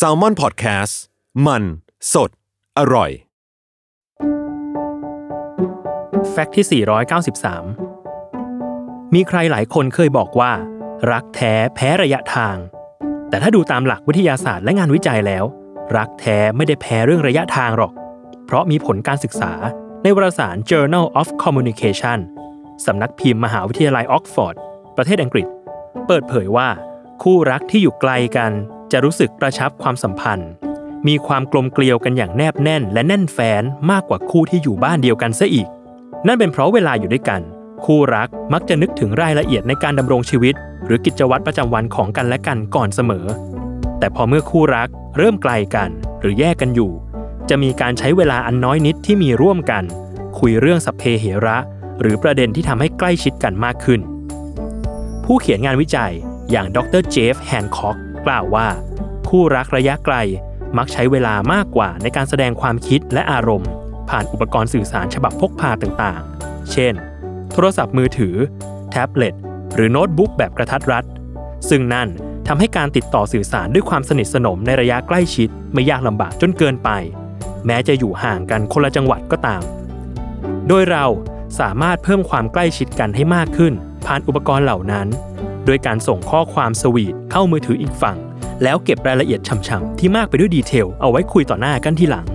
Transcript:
s a l ม o n PODCAST มัน สด อร่อย แฟกต์ที่ 493 มีใครหลายคนเคยบอกว่า รักแท้แพ้ระยะทาง แต่ถ้าดูตามหลักวิทยาศาสตร์และงานวิจัยแล้ว รักแท้ไม่ได้แพ้เรื่องระยะทางหรอก เพราะมีผลการศึกษาในวารสาร Journal of Communication สำนักพิมพ์มหาวิทยาลัยออกฟอร์ด ประเทศอังกฤษ เปิดเผยว่า คู่รักที่อยู่ไกลกัน จะรู้สึกกระชับความสัมพันธ์ มีความกลมเกลียวกันอย่างแนบแน่น และแน่นแฟ้นมากกว่าคู่ที่อยู่บ้านเดียวกันซะอีก นั่นเป็นเพราะเวลาอยู่ด้วยกัน คู่รักมักจะนึกถึงรายละเอียดในการดำรงชีวิต หรือกิจวัตรประจำวันของกันและกันก่อนเสมอ แต่พอเมื่อคู่รักเริ่มไกลกัน หรือแยกกันอยู่ จะมีการใช้เวลาอันน้อยนิดที่มีร่วมกัน คุยเรื่องสัพเพเหระ หรือประเด็นที่ทำให้ใกล้ชิดกันมากขึ้น ผู้เขียนงานวิจัย อย่างดรเจฟแฮนคอกกล่าวว่า คู่รักระยะไกลมักใช้เวลามากกว่าในการแสดงความคิดและอารมณ์ ผ่านอุปกรณ์สื่อสารฉบับพกพาต่างๆ เช่น โทรศัพท์มือถือ แท็บเล็ต หรือโน้ตบุ๊กแบบกระทัดรัด ซึ่งนั่นทำให้การติดต่อสื่อสารด้วยความสนิทสนมในระยะใกล้ชิด ไม่ยากลำบากจนเกินไป แม้จะอยู่ห่างกันคนละจังหวัดก็ตาม โดยเราสามารถเพิ่มความใกล้ชิดกันให้มากขึ้น ผ่านอุปกรณ์เหล่านั้น โดยการส่งข้อความสวีทเข้ามือถืออีกฝั่ง แล้วเก็บรายละเอียดฉ่ำๆที่มากไปด้วยดีเทลเอาไว้คุยต่อหน้ากันทีหลัง